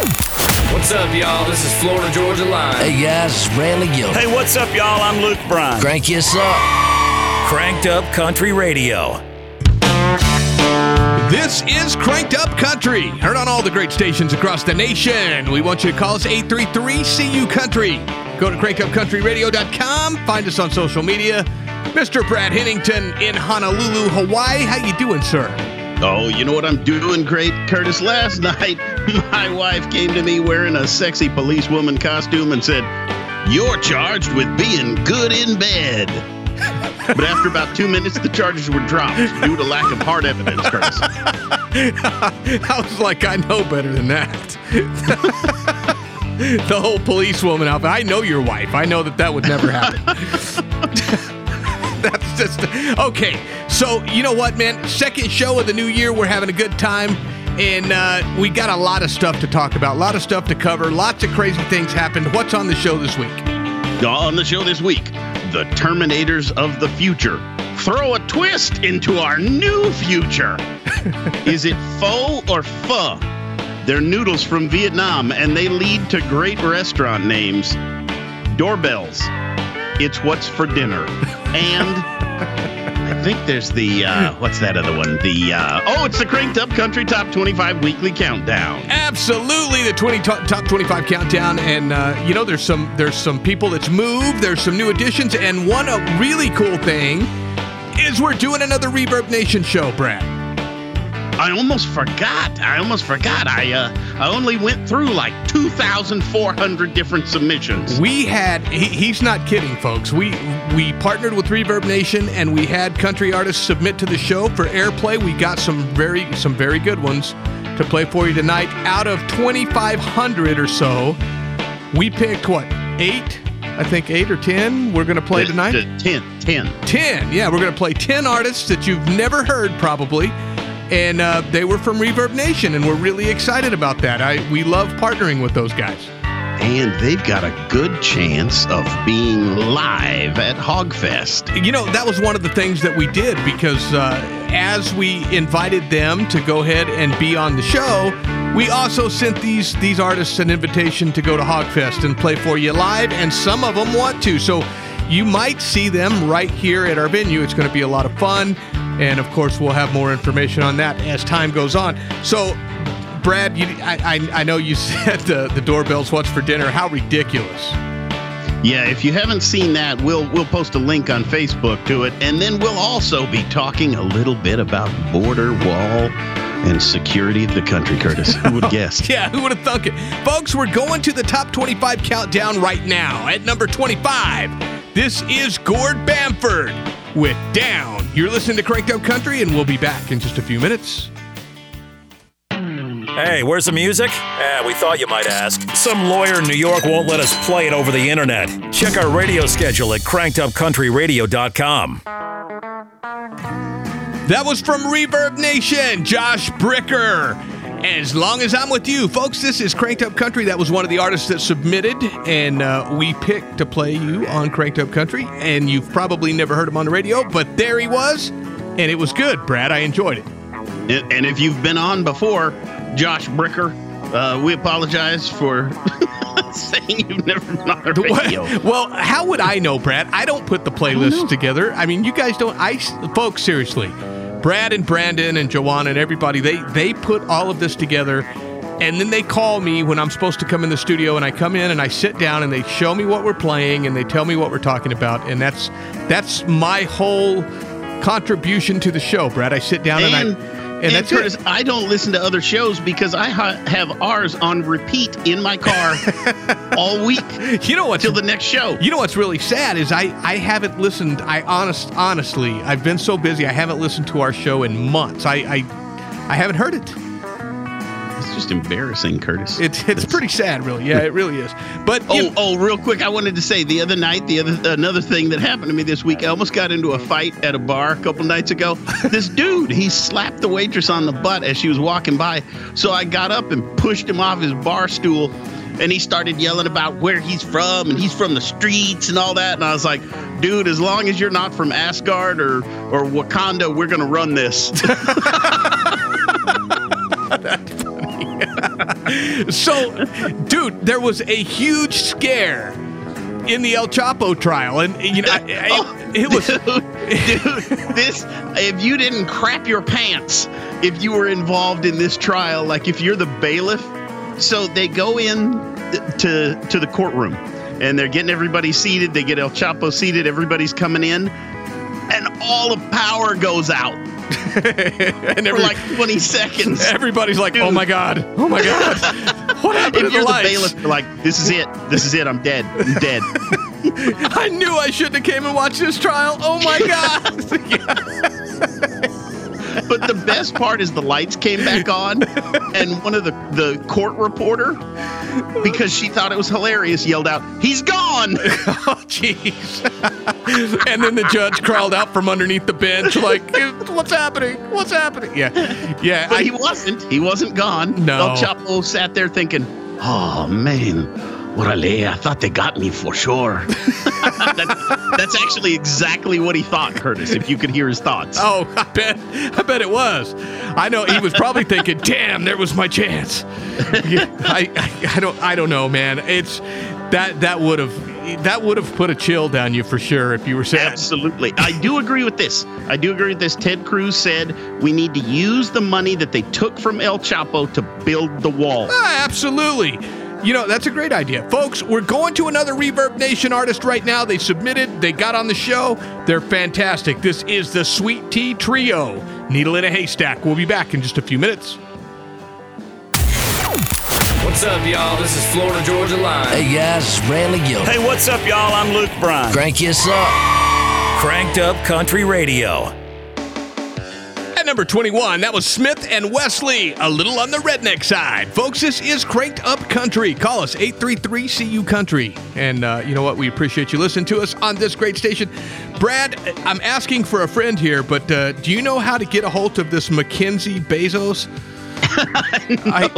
What's up, y'all? This is Florida Georgia Line. Hey guys, it's Randy Gill. Hey, what's up, y'all? I'm Luke Bryan. Crank us up. Cranked Up Country Radio. This is Cranked Up Country, heard on all the great stations across the nation. We want you to call us 833-CU Country. Go to crankupcountryradio.com. Find us on social media. Mr. Brad Hennington in Honolulu, Hawaii. How you doing, sir? Oh, you know what I'm doing great, Curtis? Last night, my wife came to me wearing a sexy policewoman costume and said, You're charged with being good in bed. but after about two minutes, the charges were dropped due to lack of hard evidence, Curtis. I was like, I know better than that. the whole policewoman outfit. I know your wife. I know that that would never happen. That's just okay. So you know what, man? Second show of the new year. We're having a good time, and uh, we got a lot of stuff to talk about. A lot of stuff to cover. Lots of crazy things happened. What's on the show this week? On the show this week, the Terminators of the future throw a twist into our new future. Is it pho or pho? They're noodles from Vietnam, and they lead to great restaurant names. Doorbells. It's what's for dinner. And I think there's the uh, what's that other one? The uh, oh, it's the Cranked Up Country Top 25 Weekly Countdown. Absolutely, the 20 top, top 25 countdown, and uh, you know there's some there's some people that's moved. There's some new additions, and one a really cool thing is we're doing another Reverb Nation show, Brad. I almost forgot. I almost forgot. I uh, I only went through like 2,400 different submissions. We had he, he's not kidding, folks. We we partnered with Reverb Nation and we had country artists submit to the show for airplay. We got some very some very good ones to play for you tonight. Out of 2,500 or so, we picked what eight? I think eight or ten. We're going to play tonight. Uh, 10, 10. 10. Yeah, we're going to play 10 artists that you've never heard probably. And uh, they were from Reverb Nation, and we're really excited about that. I we love partnering with those guys. And they've got a good chance of being live at Hogfest. You know, that was one of the things that we did because uh, as we invited them to go ahead and be on the show, we also sent these these artists an invitation to go to Hogfest and play for you live, and some of them want to. So you might see them right here at our venue. It's going to be a lot of fun. And of course, we'll have more information on that as time goes on. So, Brad, you, I, I, I know you said the, the doorbells, what's for dinner. How ridiculous. Yeah, if you haven't seen that, we'll we'll post a link on Facebook to it, and then we'll also be talking a little bit about border wall and security of the country. Curtis, who would have guessed? yeah, who would have thunk it, folks? We're going to the top 25 countdown right now. At number 25, this is Gord Bamford with Down. You're listening to Cranked Up Country, and we'll be back in just a few minutes. Hey, where's the music? Eh, we thought you might ask. Some lawyer in New York won't let us play it over the internet. Check our radio schedule at crankedupcountryradio.com. That was from Reverb Nation, Josh Bricker. As long as I'm with you, folks, this is Cranked Up Country. That was one of the artists that submitted, and uh, we picked to play you on Cranked Up Country. And you've probably never heard him on the radio, but there he was, and it was good, Brad. I enjoyed it. And, if you've been on before, Josh Bricker, uh, we apologize for saying you've never been on the radio. Well, how would I know, Brad? I don't put the playlist together. I mean, you guys don't. I, folks, seriously, Brad and Brandon and Joanna and everybody, they they put all of this together. And then they call me when I'm supposed to come in the studio, and I come in and I sit down, and they show me what we're playing, and they tell me what we're talking about, and that's that's my whole contribution to the show, Brad. I sit down and, And- I and, And, that's Curtis, it. I don't listen to other shows because I ha- have ours on repeat in my car all week You know what? till the next show. You know what's really sad is I, I haven't listened. I honest honestly I've been so busy I haven't listened to our show in months. I I, I haven't heard it. Just embarrassing, Curtis. It's it's pretty sad, really. Yeah, it really is. But oh, you Oh, oh, real quick, I wanted to say the other night, the other another thing that happened to me this week. I almost got into a fight at a bar a couple nights ago. this dude, he slapped the waitress on the butt as she was walking by. So I got up and pushed him off his bar stool, and he started yelling about where he's from and he's from the streets and all that. And I was like, dude, as long as you're not from Asgard or or Wakanda, we're gonna run this. so, dude, there was a huge scare in the El Chapo trial, and you know, I, I, Oh, it was. dude, this if you didn't crap your pants if you were involved in this trial like if you're the bailiff so they go in to to the courtroom and they're getting everybody seated they get el chapo seated everybody's coming in and all the power goes out and for every, like 20 seconds everybody's like, "Oh my god! Oh my god! What happened to if the you're the lights?" bailiff you're like this is it this is it i'm dead i'm dead I knew I shouldn't have came and watched this trial. Oh my god! But the best part is the lights came back on, and one of the, the court reporter, because she thought it was hilarious, yelled out, He's gone! oh jeez! and then the judge crawled out from underneath the bench, like, "What's happening? What's happening?" Yeah, yeah. But I, he wasn't. He wasn't gone. No. El Chapo sat there thinking, Oh, man. Orale, I thought they got me for sure. that, that's actually exactly what he thought, Curtis, if you could hear his thoughts. Oh, I bet, I bet it was. I know he was probably thinking, "Damn, there was my chance." Yeah, I, I, I don't, I don't know, man. It's that that would have that would have put a chill down you for sure if you were saying. Absolutely. I do agree with this. I do agree with this. Ted Cruz said we need to use the money that they took from El Chapo to build the wall. Ah, absolutely. You know, that's a great idea. Folks, we're going to another Reverb Nation artist right now. They submitted, they got on the show. They're fantastic. This is the Sweet Tea Trio. Needle in a haystack. We'll be back in just a few minutes. What's up, y'all? This is Florida Georgia Line. Hey guys, it's Randy Gilbert. Hey, what's up, y'all? I'm Luke Bryan. Crank us up. Cranked Up Country Radio. Number 21, that was Smith and Wesley, a little on the redneck side. Folks, this is Cranked Up Country. Call us 833 CU Country. And uh, you know what? We appreciate you listening to us on this great station. Brad, I'm asking for a friend here, but uh, do you know how to get a hold of this Mackenzie Bezos? I,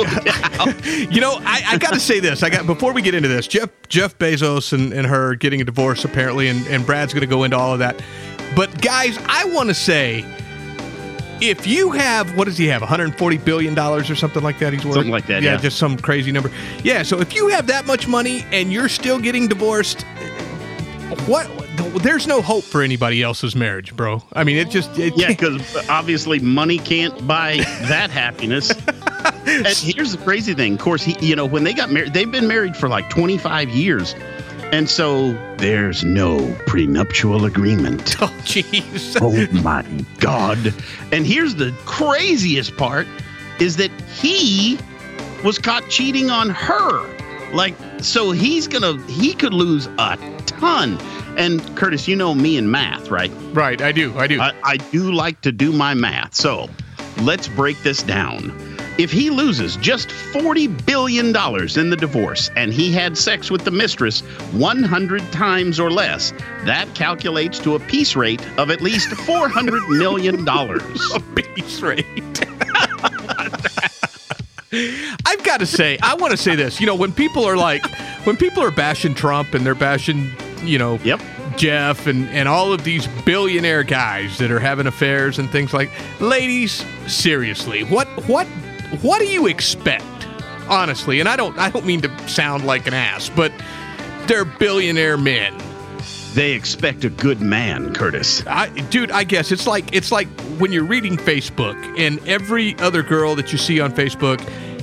you know, I, I got to say this. I got before we get into this, Jeff Jeff Bezos and, and her getting a divorce apparently, and, and Brad's going to go into all of that. But guys, I want to say, if you have what does he have, 140 billion dollars or something like that? He's worth Something like that, yeah. just some crazy number. Yeah. So if you have that much money and you're still getting divorced, what? There's no hope for anybody else's marriage, bro. I mean, it just it Yeah, because obviously money can't buy that happiness. and here's the crazy thing. Of course, he, you know, when they got married, they've been married for like 25 years. And so there's no prenuptial agreement. Oh, jeez. Oh my God. And here's the craziest part is that he was caught cheating on her. Like, so he's gonna, he could lose a ton. And Curtis, you know me and math, right? Right, I do. I do. I, I do like to do my math. So let's break this down. If he loses just $40 billion in the divorce and he had sex with the mistress 100 times or less, that calculates to a piece rate of at least $400 million. a base rate. I've got to say, I want to say this. You know, when people are like, when people are bashing Trump and they're bashing, you know, Yep. Jeff and, and all of these billionaire guys that are having affairs and things like, ladies, seriously, what what what do you expect? Honestly, and I don't I don't mean to sound like an ass, but they're billionaire men. They expect a good man, Curtis. I, dude, I guess it's like it's like when you're reading Facebook and every other girl that you see on Facebook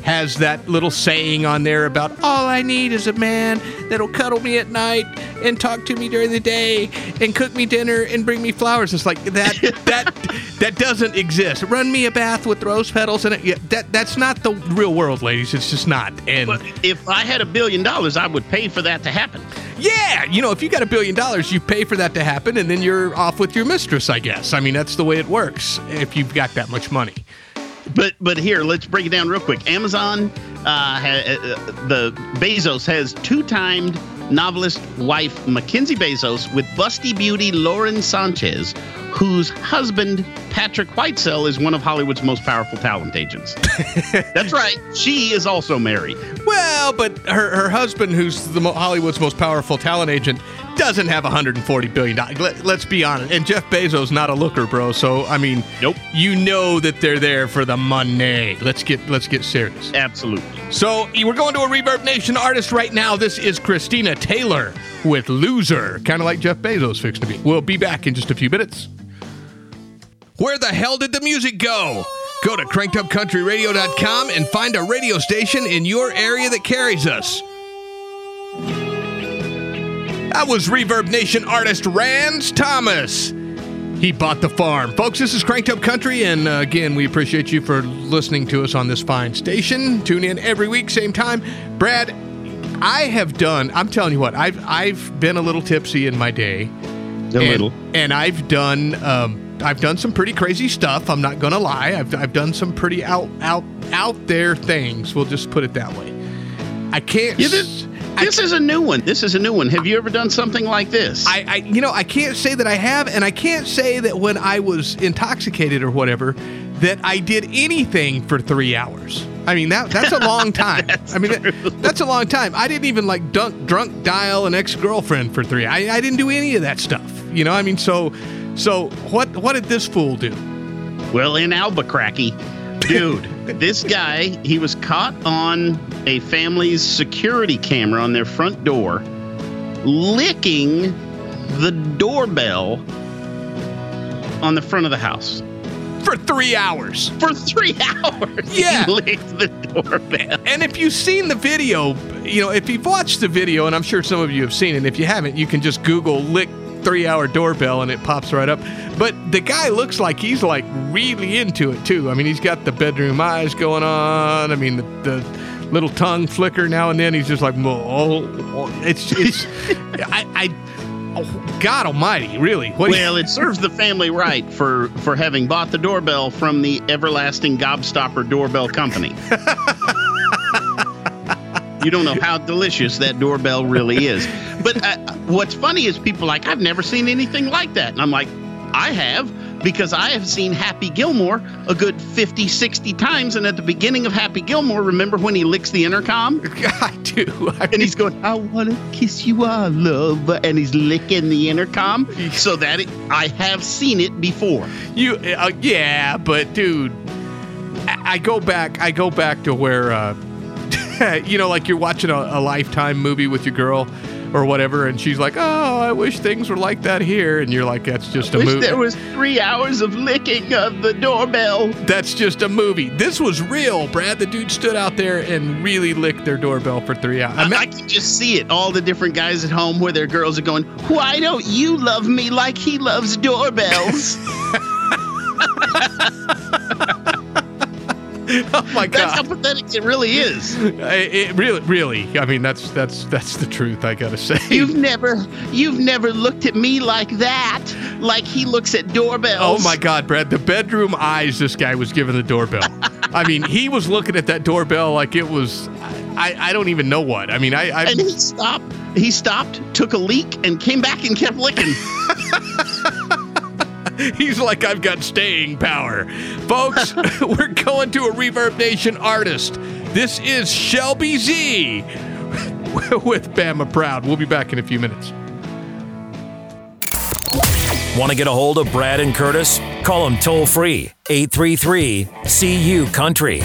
has that little saying on there about all I need is a man that'll cuddle me at night and talk to me during the day and cook me dinner and bring me flowers. It's like that that that doesn't exist. Run me a bath with rose petals and it. Yeah, that that's not the real world, ladies. It's just not. And But if I had a billion dollars, I would pay for that to happen. yeah, you know, if you got a billion dollars, you pay for that to happen, and then you're off with your mistress. I guess. I mean, that's the way it works. If you've got that much money. But but here, let's break it down real quick. Amazon, uh, ha, uh, the Bezos has two-timed novelist wife Mackenzie Bezos with busty beauty Lauren Sanchez, whose husband Patrick Whitesell is one of Hollywood's most powerful talent agents. That's right. She is also married. Well, but her her husband, who's the mo- Hollywood's most powerful talent agent, doesn't have 140 billion dollars. Let, let's be honest. And Jeff Bezos not a looker, bro. So I mean, Nope. You know that they're there for the money. Let's get let's get serious. Absolutely. So we're going to a Reverb Nation artist right now. This is Christina Taylor with "Loser," kind of like Jeff Bezos fixed to be. We'll be back in just a few minutes. Where the hell did the music go? Go to crankedupcountryradio.com and find a radio station in your area that carries us. That was Reverb Nation artist Rans Thomas. He bought the farm. Folks, this is Cranked Up Country, and uh, again, we appreciate you for listening to us on this fine station. Tune in every week, same time. Brad, I have done, I'm telling you what, I've, I've been a little tipsy in my day. A and, little. And I've done um, I've done some pretty crazy stuff. I'm not gonna lie. I've, I've done some pretty out out out there things. We'll just put it that way. I can't. Yeah, this, I- this is a new one. This is a new one. Have you ever done something like this? I, I, you know, I can't say that I have, and I can't say that when I was intoxicated or whatever, that I did anything for three hours. I mean that that's a long time. I mean that, that's a long time. I didn't even like dunk, drunk dial an ex girlfriend for three. I, I didn't do any of that stuff. You know, I mean, so so what what did this fool do? Well, in Albuquerque, dude, this guy, he was caught on a family's security camera on their front door, licking the doorbell on the front of the house For three hours. for three hours. Yeah. He licked the doorbell. And if you've seen the video, you know, if you've watched the video, and I'm sure some of you have seen it, if you haven't, you can just Google lick three hour doorbell and it pops right up. But the guy looks like he's like really into it too. I mean, he's got the bedroom eyes going on. I mean, the, the little tongue flicker now and then. He's just like, oh, it's, it's, I, I, oh, God almighty, really. What do you- Well, it serves the family right for for having bought the doorbell from the everlasting gobstopper doorbell company. you don't know how delicious that doorbell really is. But uh, what's funny is people are like I've never seen anything like that, and I'm like, I have because I have seen Happy Gilmore a good 50, 60 times. And at the beginning of Happy Gilmore, remember when he licks the intercom? I do. I And he's going, I want to kiss you, I love. And he's licking the intercom. So that it, I have seen it before. You, uh, yeah, but dude, I, I go back. I go back to where, uh, you know, like you're watching a, a Lifetime movie with your girl or whatever, and she's like, "Oh, I wish things were like that here," and you're like, "That's just a Wish movie. there was three hours of licking of the doorbell. That's just a movie. This was real, Brad. The dude stood out there and really licked their doorbell for three hours. I I, mean, I can just see it. All the different guys at home where their girls are going, Why don't you love me like he loves doorbells? oh my god! That's how pathetic it really is. it, it really, really. I mean, that's that's that's the truth. I gotta say. You've never you've never looked at me like that, like he looks at doorbells. Oh my God, Brad! The bedroom eyes this guy was giving the doorbell. I mean, he was looking at that doorbell like it was. I, I don't even know what. I mean, I, I And he stopped. He stopped, took a leak, and came back and kept licking. he's like I've got staying power, folks. we're going to a Reverb Nation artist. This is Shelby Z with Bama Proud. We'll be back in a few minutes. Want to get a hold of Brad and Curtis? Call them toll free 833 CU Country.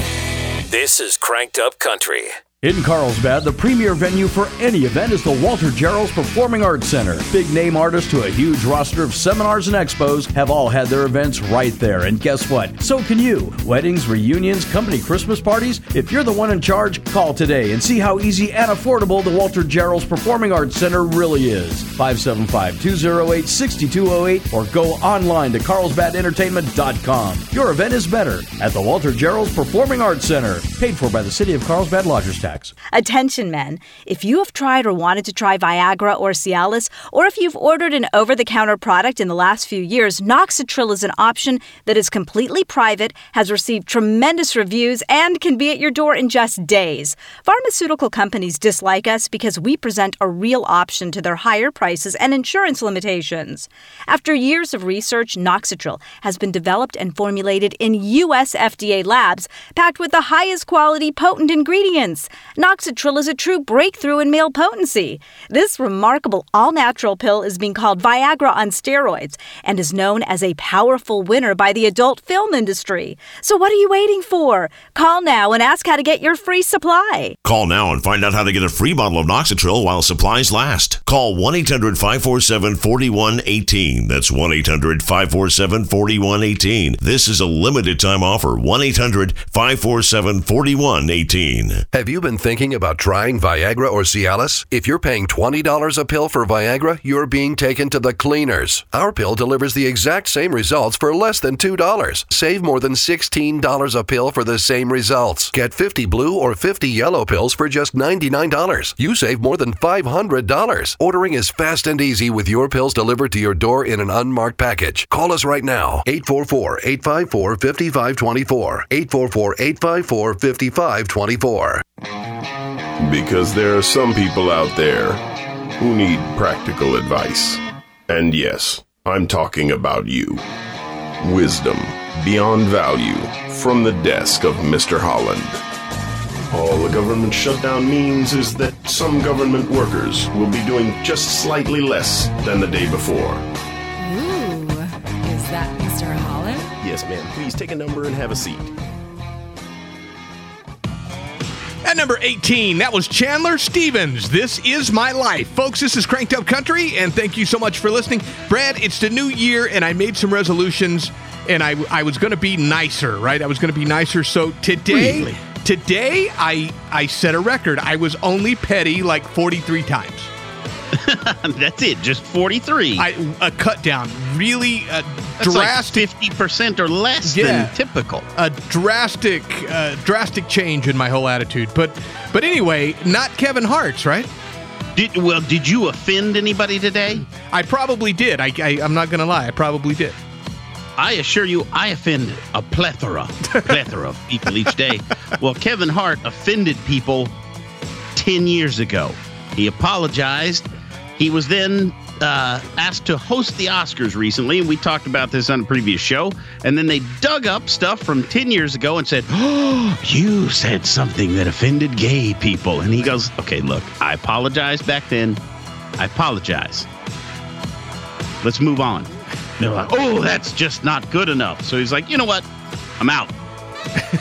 This is Cranked Up Country. In Carlsbad, the premier venue for any event is the Walter Gerrells Performing Arts Center. Big name artists to a huge roster of seminars and expos have all had their events right there. And guess what? So can you. Weddings, reunions, company Christmas parties. If you're the one in charge, call today and see how easy and affordable the Walter Gerrells Performing Arts Center really is. 575 208 6208 or go online to carlsbadentertainment.com. Your event is better at the Walter Gerrells Performing Arts Center. Paid for by the City of Carlsbad Lodgers Tax. Attention, men. If you have tried or wanted to try Viagra or Cialis, or if you've ordered an over the counter product in the last few years, Noxitril is an option that is completely private, has received tremendous reviews, and can be at your door in just days. Pharmaceutical companies dislike us because we present a real option to their higher prices and insurance limitations. After years of research, Noxitril has been developed and formulated in U.S. FDA labs, packed with the highest quality potent ingredients. Noxitril is a true breakthrough in male potency. This remarkable all natural pill is being called Viagra on steroids and is known as a powerful winner by the adult film industry. So, what are you waiting for? Call now and ask how to get your free supply. Call now and find out how to get a free bottle of Noxitril while supplies last. Call 1 800 547 4118. That's 1 800 547 4118. This is a limited time offer. 1 800 547 4118. Have you been thinking about trying Viagra or Cialis? If you're paying $20 a pill for Viagra, you're being taken to the cleaners. Our pill delivers the exact same results for less than $2. Save more than $16 a pill for the same results. Get 50 blue or 50 yellow pills for just $99. You save more than $500. Ordering is fast and easy with your pills delivered to your door in an unmarked package. Call us right now. 844 854 5524. 844 854 5524. Because there are some people out there who need practical advice. And yes, I'm talking about you. Wisdom beyond value from the desk of Mr. Holland. All a government shutdown means is that some government workers will be doing just slightly less than the day before. Ooh, is that Mr. Holland? Yes, ma'am. Please take a number and have a seat. At number 18, that was Chandler Stevens. This is my life. Folks, this is Cranked Up Country, and thank you so much for listening. Brad, it's the new year, and I made some resolutions, and I, I was going to be nicer, right? I was going to be nicer. So today, Really? today I, I set a record. I was only petty like 43 times. That's it, just 43. A cut down. Really uh, drastic. 50% or less Yeah. than typical. a drastic uh, drastic change in my whole attitude but but anyway not kevin hart's right Did, well, did you offend anybody today? i probably did I, I i'm not gonna lie i probably did I assure you, I offend a plethora, plethora of people each day. Well, Kevin Hart offended people 10 years ago. He apologized. He was then uh, asked to host the Oscars recently, and we talked about this on a previous show. And then they dug up stuff from 10 years ago and said, Oh, you said something that offended gay people. And he goes, Okay, look, I apologize back then. I apologize. Let's move on. They're like, oh, that's just not good enough. So he's like, you know what? I'm out.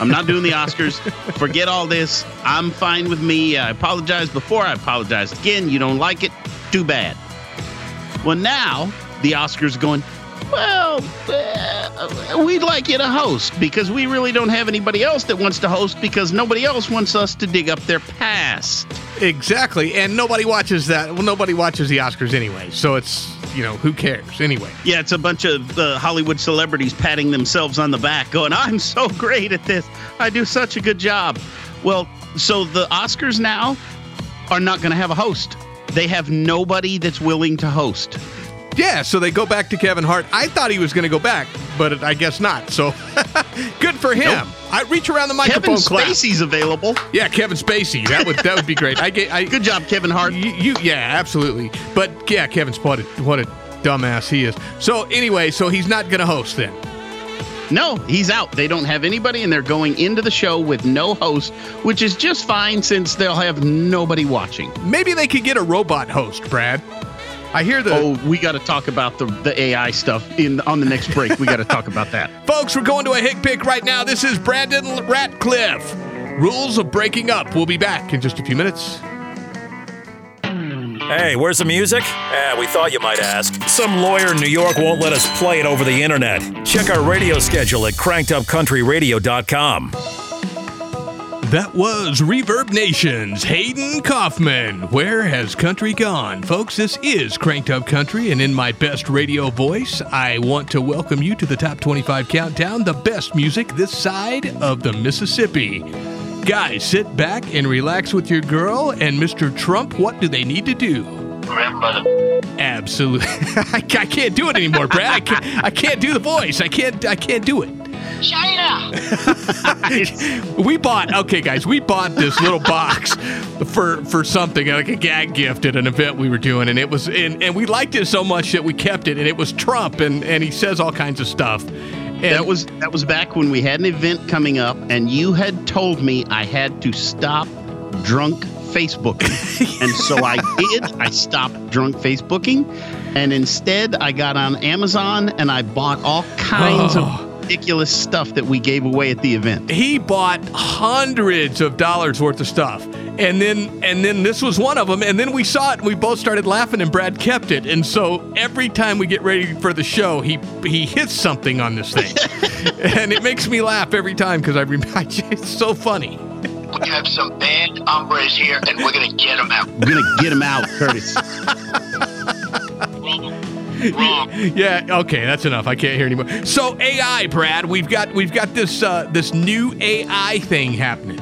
I'm not doing the Oscars. Forget all this. I'm fine with me. I apologized before. I apologized again. You don't like it? Too bad. Well, now the Oscars going, well, uh, we'd like you to host because we really don't have anybody else that wants to host because nobody else wants us to dig up their past. exactly and nobody watches that well nobody watches the oscars anyway so it's you know who cares anyway Yeah, it's a bunch of uh, Hollywood celebrities patting themselves on the back, going, I'm so great at this. I do such a good job. Well, so the Oscars now are not going to have a host. They have nobody that's willing to host. yeah so they go back to kevin hart i thought he was going to go back but i guess not so good for him Nope. i reach around the Kevin microphone clap. Spacey's available. yeah kevin spacey that would that would be great i get i Good job, Kevin Hart. You, you, yeah, absolutely. But yeah, Kevin's what a, what a dumbass he is. So anyway, so he's not going to host then. No, he's out. They don't have anybody, and they're going into the show with no host, which is just fine since they'll have nobody watching. Maybe they could get a robot host, Brad. I hear the Oh, we got to talk about the, the AI stuff in on the next break. We got to talk about that. folks. We're going to a hick pick right now. This is Brandon Ratcliff. Rules of breaking up. We'll be back in just a few minutes. Hey, where's the music? Eh, we thought you might ask. Some lawyer in New York won't let us play it over the internet. Check our radio schedule at crankedupcountryradio.com. That was Reverb Nation's Hayden Kaufman. Where has country gone? Folks, this is Cranked Up Country, and in my best radio voice, I want to welcome you to the Top 25 Countdown, the best music this side of the Mississippi. Guys, sit back and relax with your girl, and Mr. Trump, what do they need to do? Absolutely. I, I can't do it anymore, Brad. I can't, I can't do the voice. I can't, I can't do it. China. we bought okay guys we bought this little box for for something like a gag gift at an event we were doing and it was and, and we liked it so much that we kept it and it was trump and and he says all kinds of stuff and that was that was back when we had an event coming up, and you had told me I had to stop drunk Facebooking. and so I did. I stopped drunk Facebooking. And instead, I got on Amazon and I bought all kinds Oh. of ridiculous stuff that we gave away at the event. He bought hundreds of dollars worth of stuff. And then and then this was one of them and then we saw it and we both started laughing and Brad kept it. And so every time we get ready for the show, he he hits something on this thing. and it makes me laugh every time cuz I remember it's so funny. We have some bad hombres here, and we're gonna get them out. We're going to get them out, Curtis. Yeah, okay, that's enough. I can't hear anymore. So AI, Brad, we've got we've got this uh, this new AI thing happening.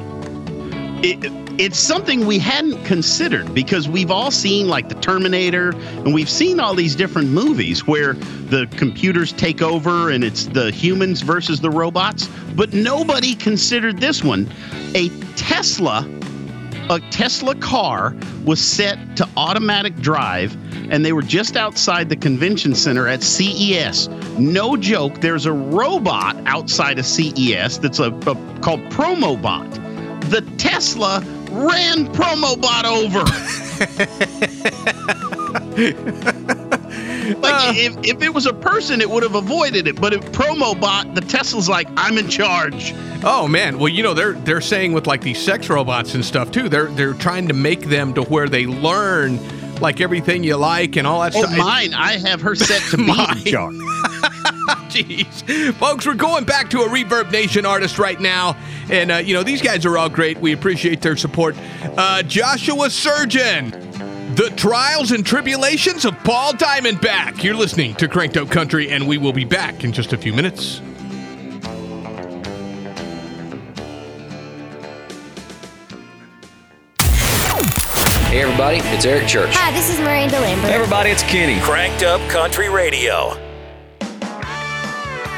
It, it's something we hadn't considered because we've all seen like the Terminator and we've seen all these different movies where the computers take over and it's the humans versus the robots, but nobody considered this one. A Tesla a Tesla car was set to automatic drive, and they were just outside the convention center at CES. No joke, there's a robot outside of CES that's a, a called Promobot. The Tesla ran Promobot over. like uh. if, if it was a person, it would have avoided it. But if Promobot, the Tesla's like, I'm in charge. Oh man, well you know they're they're saying with like these sex robots and stuff too. They're they're trying to make them to where they learn like everything you like and all that Oh, stuff. mine, I have her set to be in charge. Jeez. Folks, we're going back to a Reverb Nation artist right now. And, uh, you know, these guys are all great. We appreciate their support. Uh, Joshua Surgeon, The Trials and Tribulations of Paul Diamondback. You're listening to Cranked Up Country, and we will be back in just a few minutes. Hey, everybody, it's Eric Church. Hi, this is Miranda Lambert. Hey, everybody, it's Kenny. Cranked Up Country Radio.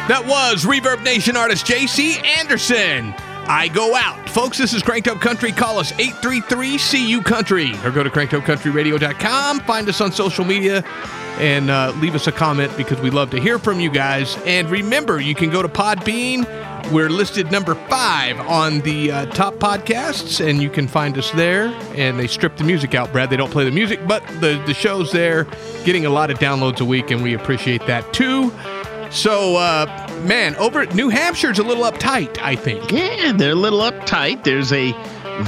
That was Reverb Nation artist JC Anderson. I go out. Folks, this is Cranked Up Country. Call us 833 CU Country or go to crankedupcountryradio.com. Find us on social media and uh, leave us a comment because we love to hear from you guys. And remember, you can go to Podbean. We're listed number five on the uh, top podcasts, and you can find us there. And they strip the music out, Brad. They don't play the music, but the, the show's there, getting a lot of downloads a week, and we appreciate that too. So, uh, man, over New Hampshire's a little uptight, I think. Yeah, they're a little uptight. There's a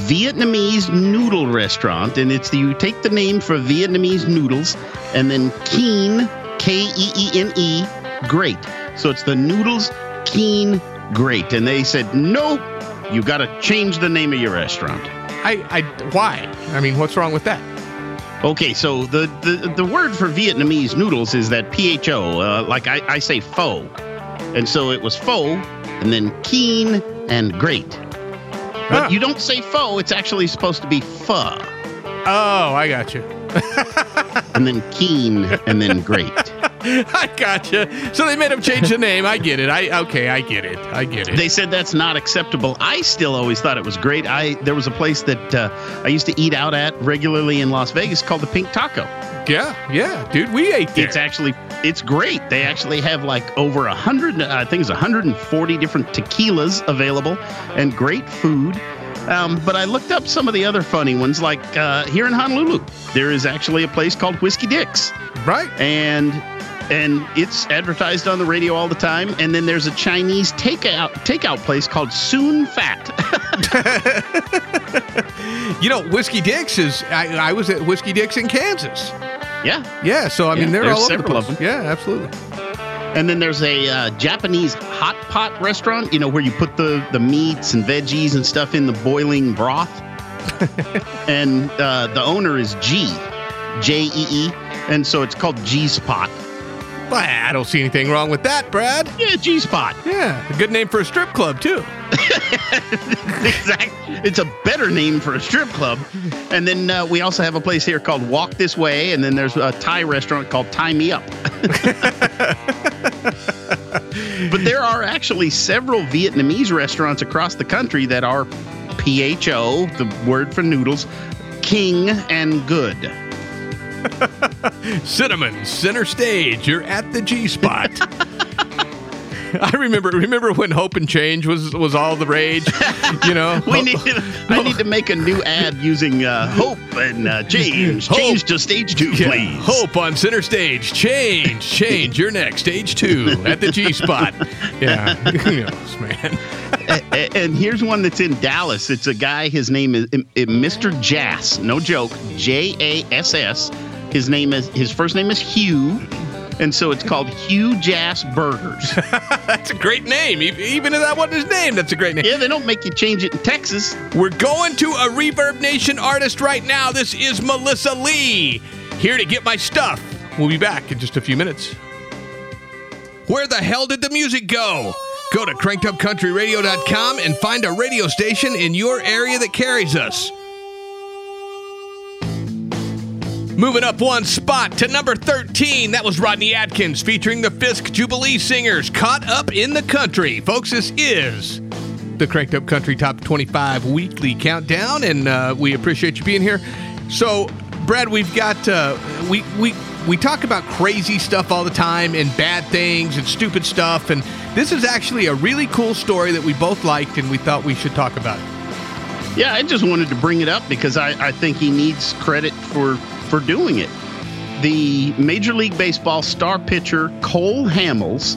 Vietnamese noodle restaurant, and it's the, you take the name for Vietnamese noodles, and then Keene, K E E N E, great. So it's the noodles Keene Great, and they said nope, you got to change the name of your restaurant. I, I, why? I mean, what's wrong with that? Okay, so the, the, the word for Vietnamese noodles is that PHO, uh, like I, I say pho. And so it was pho, and then keen and great. But you don't say pho, it's actually supposed to be pho. Oh, I got you. And then keen, and then great. I gotcha. So they made him change the name. I get it. I okay. I get it. I get it. They said that's not acceptable. I still always thought it was great. I there was a place that uh, I used to eat out at regularly in Las Vegas called the Pink Taco. yeah, yeah, dude. We ate there. It's actually it's great. They actually have like over a hundred, I think it's 140 different tequilas available, and great food. Um, but I looked up some of the other funny ones, like uh, here in Honolulu, there is actually a place called Whiskey Dick's, right? and and it's advertised on the radio all the time. And then there's a Chinese takeout takeout place called Soon Fat. You know, Whiskey Dicks is. I, I was at Whiskey Dicks in Kansas. yeah. Yeah. So I mean, Yeah, they're all over the several of place. them. Yeah, absolutely. And then there's a uh, Japanese hot pot restaurant, you know, where you put the, the meats and veggies and stuff in the boiling broth. and uh, the owner is G, J E E. And so it's called G Spot. I don't see anything wrong with that, Brad. Yeah, G Spot. Yeah, a good name for a strip club too. exactly. It's a better name for a strip club. And then uh, we also have a place here called Walk This Way. And then there's a Thai restaurant called Tie Me Up. there are actually several Vietnamese restaurants across the country that are PHO, the word for noodles, king and good. Cinnamon Center Stage. You're at the G spot. I remember remember when Hope and Change was was all the rage. You know, we need to, I need to make a new ad using uh, hope and uh, change. Hope. Change to stage two, Yeah, please. Hope on center stage. Change, change. You're next, stage two at the G spot. Yeah, knows, man. A- a- and here's one that's in Dallas. It's a guy. His name is Mr. Jass. No joke. J A S S. His name is his first name is Hugh, and so it's called Hugh Jass Burgers. That's a great name. Even if that wasn't his name, that's a great name. yeah, they don't make you change it in Texas. We're going to a Reverb Nation artist right now. This is Melissa Lee, here to get my stuff. We'll be back in just a few minutes. Where the hell did the music go? Go to crankedupcountryradio.com and find a radio station in your area that carries us. Moving up one spot to number 13, that was Rodney Atkins featuring the Fisk Jubilee Singers, Caught Up in the Country. Folks, this is the Cranked Up Country Top 25 weekly countdown, and uh, we appreciate you being here. So, Brad, we've got uh, we we we talk about crazy stuff all the time and bad things and stupid stuff, and this is actually a really cool story that we both liked, and we thought we should talk about it. Yeah, I just wanted to bring it up because I, I think he needs credit for for doing it. The Major League Baseball star pitcher Cole Hamels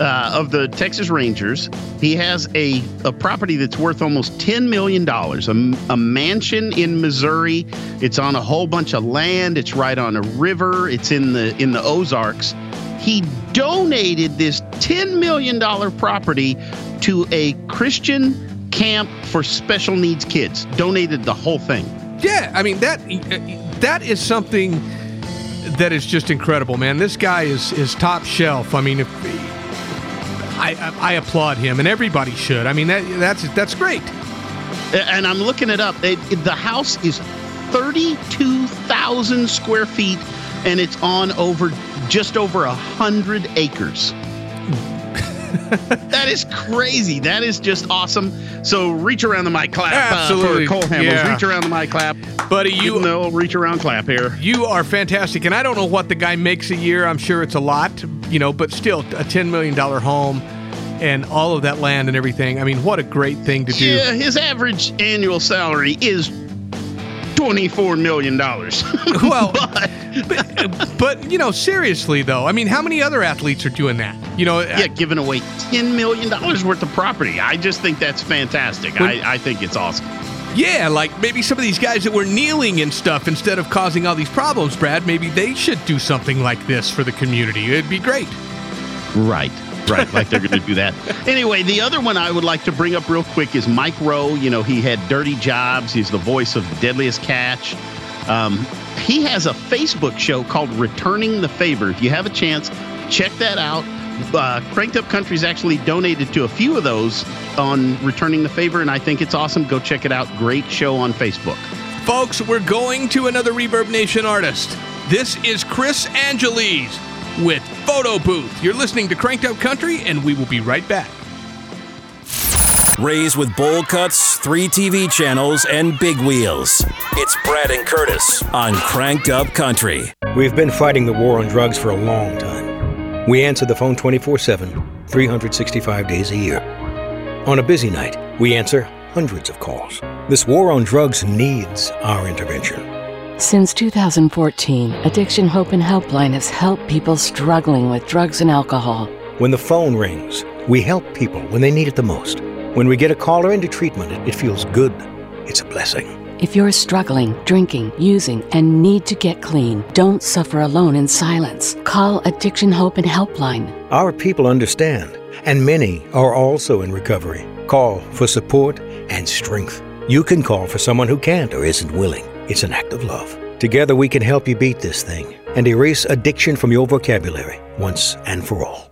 uh, of the Texas Rangers, he has a, a property that's worth almost $10 million, a, a mansion in Missouri. It's on a whole bunch of land. It's right on a river. It's in the in the Ozarks. He donated this $10 million property to a Christian camp for special needs kids. Donated the whole thing. Yeah, I mean that that is something that is just incredible, man. This guy is is top shelf. I mean, if I I, applaud him, and everybody should. I mean that that's that's great. And I'm looking it up. It- the house is 32,000 square feet, and it's on over just over a hundred acres. that is crazy. That is just awesome. So reach around the mic clap Absolutely. uh, for Cole Hamels. Yeah. Reach around the mic clap, buddy. You know, reach around clap here. You are fantastic, and I don't know what the guy makes a year. I'm sure it's a lot, you know, but still a ten million dollar home and all of that land and everything. I mean, what a great thing to do. Yeah, his average annual salary is twenty-four million dollars. well, but, but you know, seriously though, I mean, how many other athletes are doing that? You know, yeah, giving away ten million dollars worth of property. I just think that's fantastic. When- I, I think it's awesome. Yeah, like maybe some of these guys that were kneeling and stuff instead of causing all these problems, Brad, maybe they should do something like this for the community. It'd be great. Right. Right, like they're going to do that. Anyway, the other one I would like to bring up real quick is Mike Rowe. You know, he had Dirty Jobs. He's the voice of Deadliest Catch. Um, he has a Facebook show called Returning the Favor. If you have a chance, check that out. Uh, Cranked Up Country's actually donated to a few of those on Returning the Favor, and I think it's awesome. Go check it out. Great show on Facebook. Folks, we're going to another Reverb Nation artist. This is Chris Angeles with Photo Booth. You're listening to Cranked Up Country, and we will be right back. Raised with bowl cuts, three TV channels, and big wheels. It's Brad and Curtis on Cranked Up Country. We've been fighting the war on drugs for a long time. We answer the phone 24 7, 365 days a year. On a busy night, we answer hundreds of calls. This war on drugs needs our intervention. Since 2014, Addiction Hope and Helpline has helped people struggling with drugs and alcohol. When the phone rings, we help people when they need it the most. When we get a caller into treatment, it, feels good. It's a blessing. If you're struggling, drinking, using, and need to get clean, don't suffer alone in silence. Call Addiction Hope and Helpline. Our people understand, and many are also in recovery. Call for support and strength. You can call for someone who can't or isn't willing. It's an act of love. Together we can help you beat this thing and erase addiction from your vocabulary once and for all.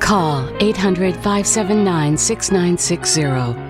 Call 800 579 6960.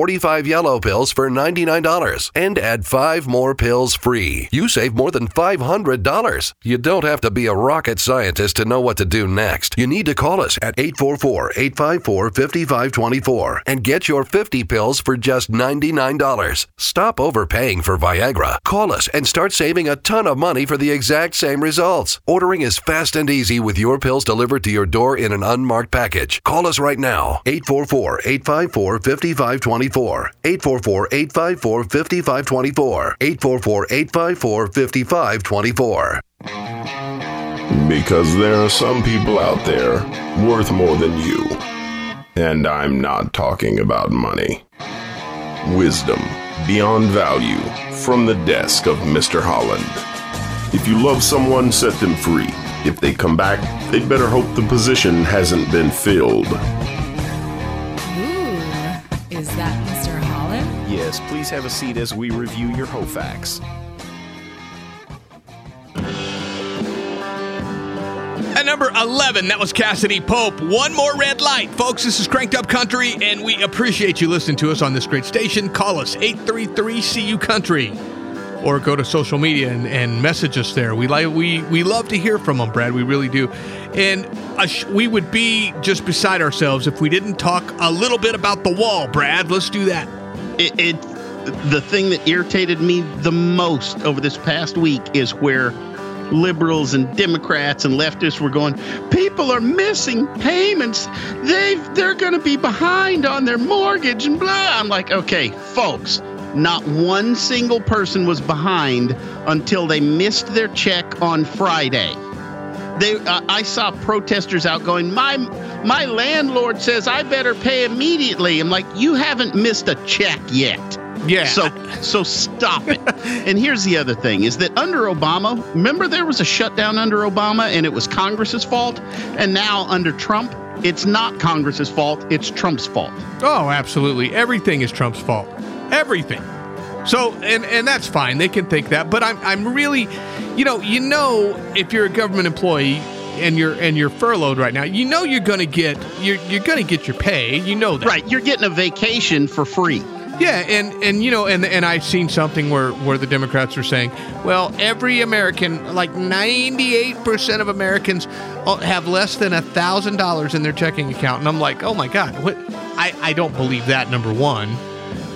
yellow pills for $99 and add 5 more pills free. You save more than $500. You don't have to be a rocket scientist to know what to do next. You need to call us at 844 854 5524 and get your 50 pills for just $99. Stop overpaying for Viagra. Call us and start saving a ton of money for the exact same results. Ordering is fast and easy with your pills delivered to your door in an unmarked package. Call us right now. 844 854 5524. 844 854 5524. 844 854 5524. Because there are some people out there worth more than you. And I'm not talking about money. Wisdom beyond value from the desk of Mr. Holland. If you love someone, set them free. If they come back, they'd better hope the position hasn't been filled. Ooh, is that Mr. Holland? Yes, please have a seat as we review your HOFAX. At number 11, that was Cassadee Pope. One more red light. Folks, this is Cranked Up Country, and we appreciate you listening to us on this great station. Call us 833 CU Country or go to social media and, and message us there. We like we we love to hear from them, Brad. We really do. And sh- we would be just beside ourselves if we didn't talk a little bit about the wall, Brad. Let's do that. It, it the thing that irritated me the most over this past week is where liberals and Democrats and leftists were going, people are missing payments. They they're going to be behind on their mortgage and blah. I'm like, okay, folks, not one single person was behind until they missed their check on Friday. They, uh, I saw protesters out going, my my landlord says I better pay immediately. I'm like, you haven't missed a check yet. Yeah. So so stop it. and here's the other thing is that under Obama, remember there was a shutdown under Obama and it was Congress's fault, and now under Trump, it's not Congress's fault, it's Trump's fault. Oh, absolutely. Everything is Trump's fault. Everything. So, and and that's fine. They can think that, but I'm I'm really, you know, you know, if you're a government employee and you're and you're furloughed right now, you know you're going to get you're you're to get your pay. You know that. Right, you're getting a vacation for free. Yeah, and and you know, and and I've seen something where where the Democrats are saying, well, every American, like 98% of Americans, uh, have less than a thousand dollars in their checking account, and I'm like, oh my god, what? I I don't believe that. Number one.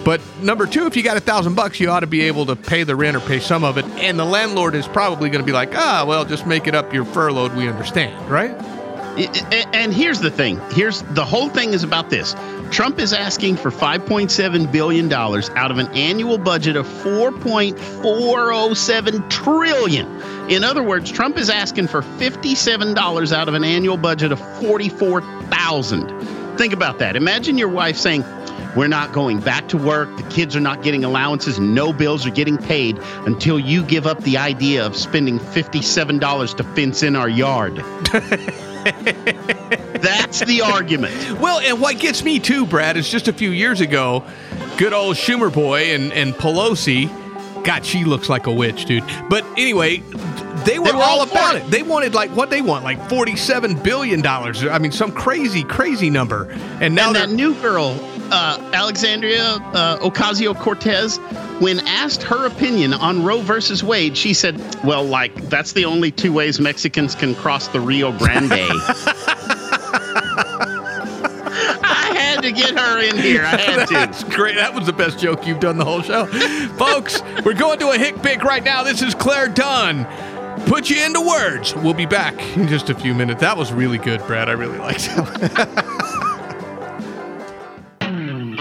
But number two, if you got a thousand bucks, you ought to be able to pay the rent or pay some of it. And the landlord is probably going to be like, ah, well, just make it up. You're furloughed. We understand, right? And here's the thing. Here's the whole thing is about this. Trump is asking for 5.7 billion dollars out of an annual budget of 4.407 trillion. In other words, Trump is asking for 57 dollars out of an annual budget of 44,000. Think about that. Imagine your wife saying, we're not going back to work. The kids are not getting allowances. No bills are getting paid until you give up the idea of spending $57 to fence in our yard. That's the argument. Well, and what gets me too, Brad, is just a few years ago, good old Schumer boy and, and Pelosi. God, she looks like a witch, dude. But anyway, they were, They were all all about for it. They wanted like what they want, like forty-seven billion dollars. I mean, some crazy, crazy number. And now and that new girl, uh, Alexandria uh, Ocasio Cortez, when asked her opinion on Roe versus Wade, she said, "Well, like that's the only two ways Mexicans can cross the Rio Grande." I had to get her in here. I had to. Great. That was the best joke you've done the whole show. Folks, we're going to a hick pick right now. This is Clare Dunn. Put you into words. We'll be back in just a few minutes. That was really good, Brad. I really liked it.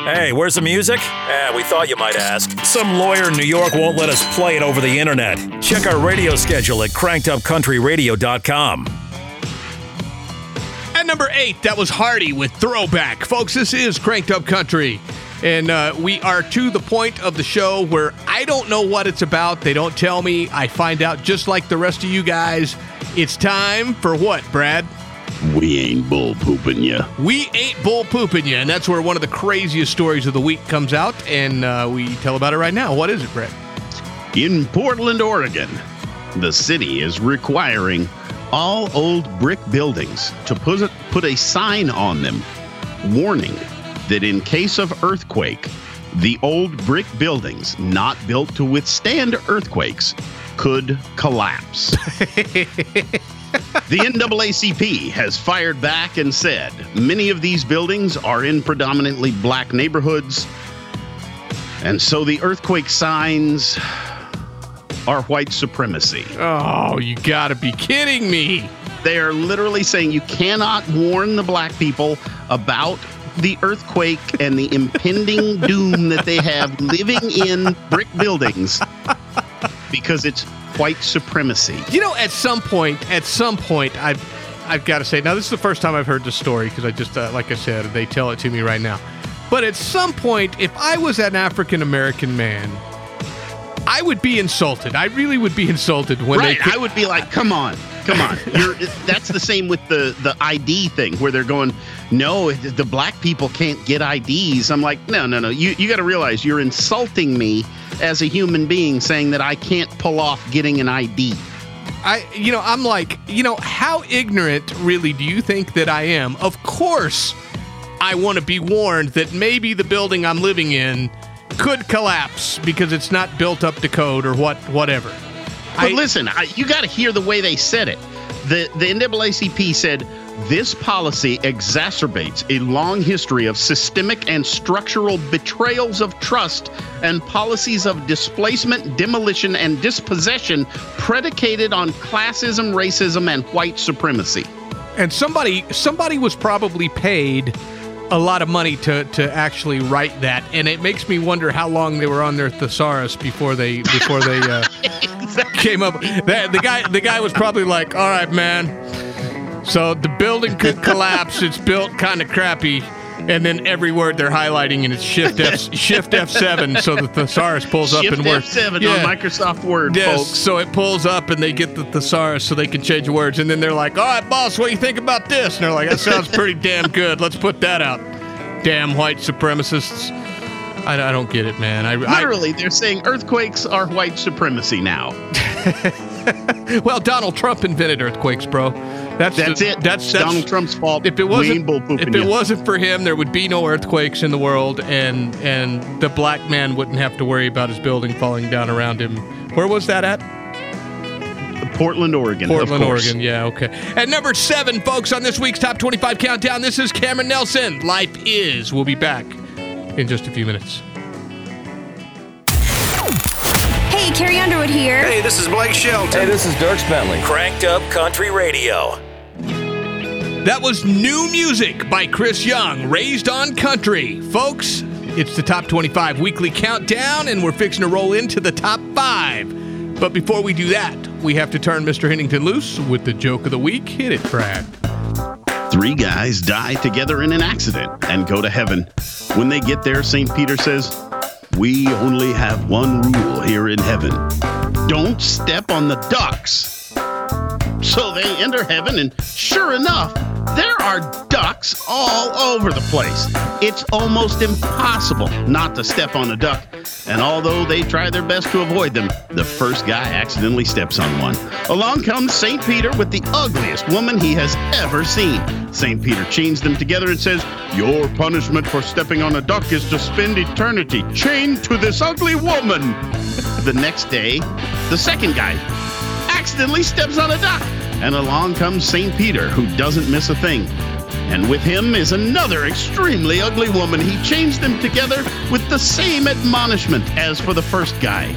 Hey, where's the music? Eh, we thought you might ask. Some lawyer in New York won't let us play it over the internet. Check our radio schedule at crankedupcountryradio.com. At number eight, that was Hardy with Throwback. Folks, this is Cranked Up Country. And uh, we are to the point of the show where I don't know what it's about. They don't tell me. I find out just like the rest of you guys. It's time for what, Brad? We ain't bull pooping you. We ain't bull pooping you. And that's where one of the craziest stories of the week comes out. And uh, we tell about it right now. What is it, Brett? In Portland, Oregon, the city is requiring all old brick buildings to put a, put a sign on them warning that in case of earthquake, the old brick buildings not built to withstand earthquakes could collapse. the NAACP has fired back and said many of these buildings are in predominantly black neighborhoods. And so the earthquake signs are white supremacy. Oh, you gotta be kidding me. They are literally saying you cannot warn the black people about the earthquake and the impending doom that they have living in brick buildings because it's white supremacy. You know, at some point, at some point, I've I've got to say. Now, this is the first time I've heard this story because I just, uh, like I said, they tell it to me right now. But at some point, if I was an African American man, I would be insulted. I really would be insulted when right. they. I would be like, "Come on, come on." You're, that's the same with the the ID thing, where they're going, "No, the black people can't get IDs." I'm like, "No, no, no. You you got to realize you're insulting me as a human being, saying that I can't pull off getting an ID." I, you know, I'm like, you know, how ignorant really do you think that I am? Of course, I want to be warned that maybe the building I'm living in could collapse because it's not built up to code or what, whatever. But I, listen, I, you got to hear the way they said it. The the NAACP said this policy exacerbates a long history of systemic and structural betrayals of trust and policies of displacement, demolition, and dispossession predicated on classism, racism, and white supremacy. And somebody somebody was probably paid a lot of money to to actually write that, and it makes me wonder how long they were on their thesaurus before they before they uh, exactly. came up. The, the guy the guy was probably like, "All right, man." So the building could collapse. It's built kind of crappy. And then every word they're highlighting and it's Shift F Shift F seven, so the thesaurus pulls Shift up and works. Shift F seven yeah. on Microsoft Word, yes, folks. So it pulls up and they get the thesaurus so they can change words. And then they're like, "All right, boss, what do you think about this?" And they're like, "That sounds pretty damn good. Let's put that out." Damn white supremacists. I, I don't get it, man. I, Literally, I, they're saying earthquakes are white supremacy now. well, Donald Trump invented earthquakes, bro. That's that's the, it. That's, that's Donald Trump's fault. If it wasn't, if it you. wasn't for him, there would be no earthquakes in the world, and and the black man wouldn't have to worry about his building falling down around him. Where was that at? Portland, Oregon. Portland, Oregon. Yeah, okay. At number seven, folks, on this week's top 25 countdown, this is Cameron Nelson. Life is. We'll be back in just a few minutes. Hey, Carrie Underwood here. Hey, this is Blake Shelton. Hey, this is Dierks Bentley. Cranked Up Country Radio. That was new music by Chris Young, Raised on Country. Folks, it's the top 25 weekly countdown, and we're fixing to roll into the top five. But before we do that, we have to turn Mr. Hennington loose with the joke of the week. Hit it, Brad. Three guys die together in an accident and go to heaven. When they get there, St. Peter says, We only have one rule here in heaven don't step on the ducks. So they enter heaven, and sure enough, there are ducks all over the place. It's almost impossible not to step on a duck. And although they try their best to avoid them, the first guy accidentally steps on one. Along comes St. Peter with the ugliest woman he has ever seen. St. Peter chains them together and says, Your punishment for stepping on a duck is to spend eternity chained to this ugly woman. The next day, the second guy accidentally steps on a duck. And along comes St. Peter, who doesn't miss a thing. And with him is another extremely ugly woman. He chains them together with the same admonishment as for the first guy.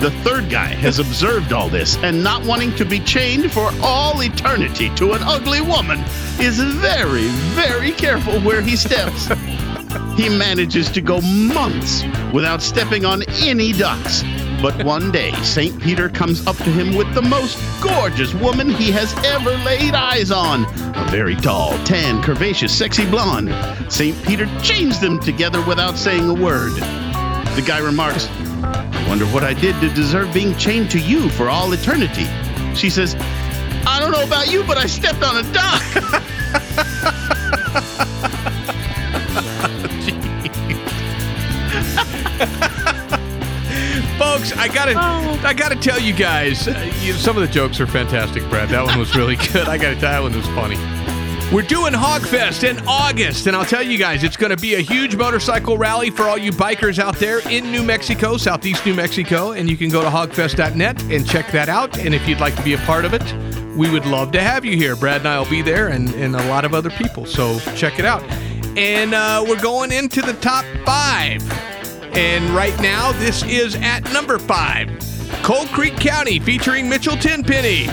The third guy has observed all this and, not wanting to be chained for all eternity to an ugly woman, is very, very careful where he steps. he manages to go months without stepping on any ducks But one day, St. Peter comes up to him with the most gorgeous woman he has ever laid eyes on. A very tall, tan, curvaceous, sexy blonde. St. Peter chains them together without saying a word. The guy remarks, I wonder what I did to deserve being chained to you for all eternity. She says, I don't know about you, but I stepped on a duck. I gotta, I gotta tell you guys, uh, you, some of the jokes are fantastic, Brad. That one was really good. I gotta tell that one was funny. We're doing Hogfest in August, and I'll tell you guys, it's going to be a huge motorcycle rally for all you bikers out there in New Mexico, southeast New Mexico, and you can go to hogfest.net and check that out. And if you'd like to be a part of it, we would love to have you here. Brad and I will be there, and, and a lot of other people, so check it out. And uh, we're going into the top five. And right now, this is at number five Cold Creek County featuring Mitchell Tenpenny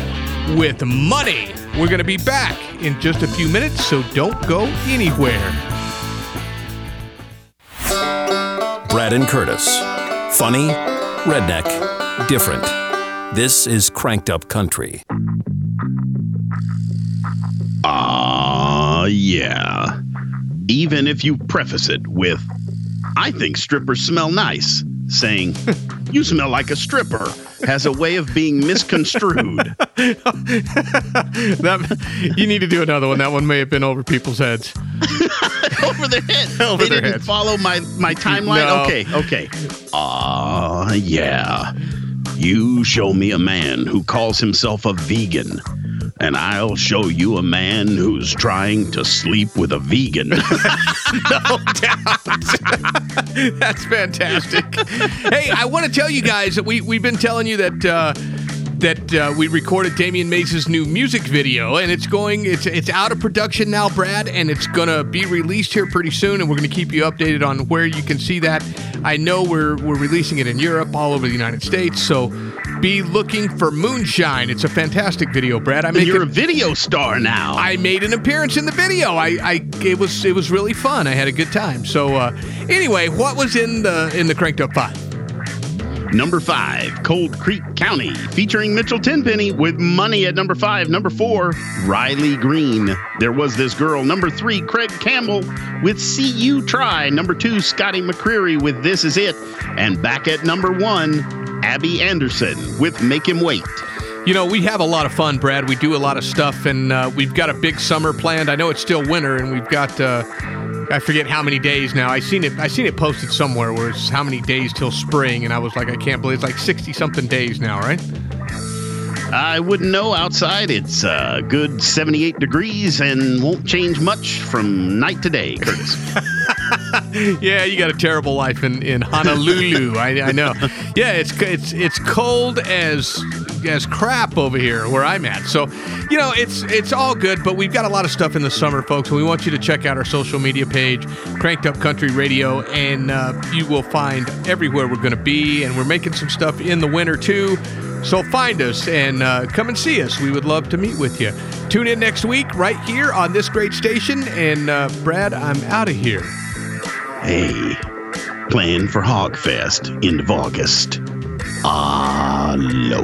with Money. We're going to be back in just a few minutes, so don't go anywhere. Brad and Curtis. Funny, redneck, different. This is Cranked Up Country. Ah, yeah. Even if you preface it with, I think strippers smell nice, saying, you smell like a stripper, has a way of being misconstrued. that, you need to do another one. That one may have been over people's heads. over their head. Over they their didn't heads. follow my, my timeline? No. Okay, okay. Ah, yeah. You show me a man who calls himself a vegan, and I'll show you a man who's trying to sleep with a vegan. no doubt. That's fantastic. hey, I want to tell you guys that we we've been telling you that uh, that uh, we recorded Damian Mays' new music video, and it's going it's it's out of production now, Brad, and it's gonna be released here pretty soon, and we're gonna keep you updated on where you can see that. I know we're we're releasing it in Europe, all over the United States, so be looking for Moonshine. It's a fantastic video, Brad. I make You're a a video star now. I made an appearance in the video. I, I it was it was really fun. I had a good time. So uh, anyway, what was in the in the cranked up five? Number five, Cold Creek County, featuring Mitchell Tenpenny with money at number five. Number four, Riley Green. There was this girl. Number three, Craig Campbell with See You Try. Number two, Scotty McCreery with This Is It. And back at number one, Abby Anderson with Make Him Wait. You know, we have a lot of fun, Brad. We do a lot of stuff, and uh, we've got a big summer planned. I know it's still winter, and we've got uh, I forget how many days now. I seen it. I seen it posted somewhere where it's how many days till spring, and I was like, I can't believe it's like sixty something days now, right? I wouldn't know outside. It's uh, good 78 degrees and won't change much from night to day, Curtis. yeah, you got a terrible life in, in Honolulu. I, I know. Yeah, it's it's it's cold as as crap over here where I'm at. So, you know, it's it's all good, but we've got a lot of stuff in the summer, folks. And we want you to check out our social media page, Cranked Up Country Radio, and uh, you will find everywhere we're going to be. And we're making some stuff in the winter too. So find us and uh, come and see us. We would love to meet with you. Tune in next week right here on this great station. And uh, Brad, I'm out of here. Hey, plan for Hogfest of August. Aloha.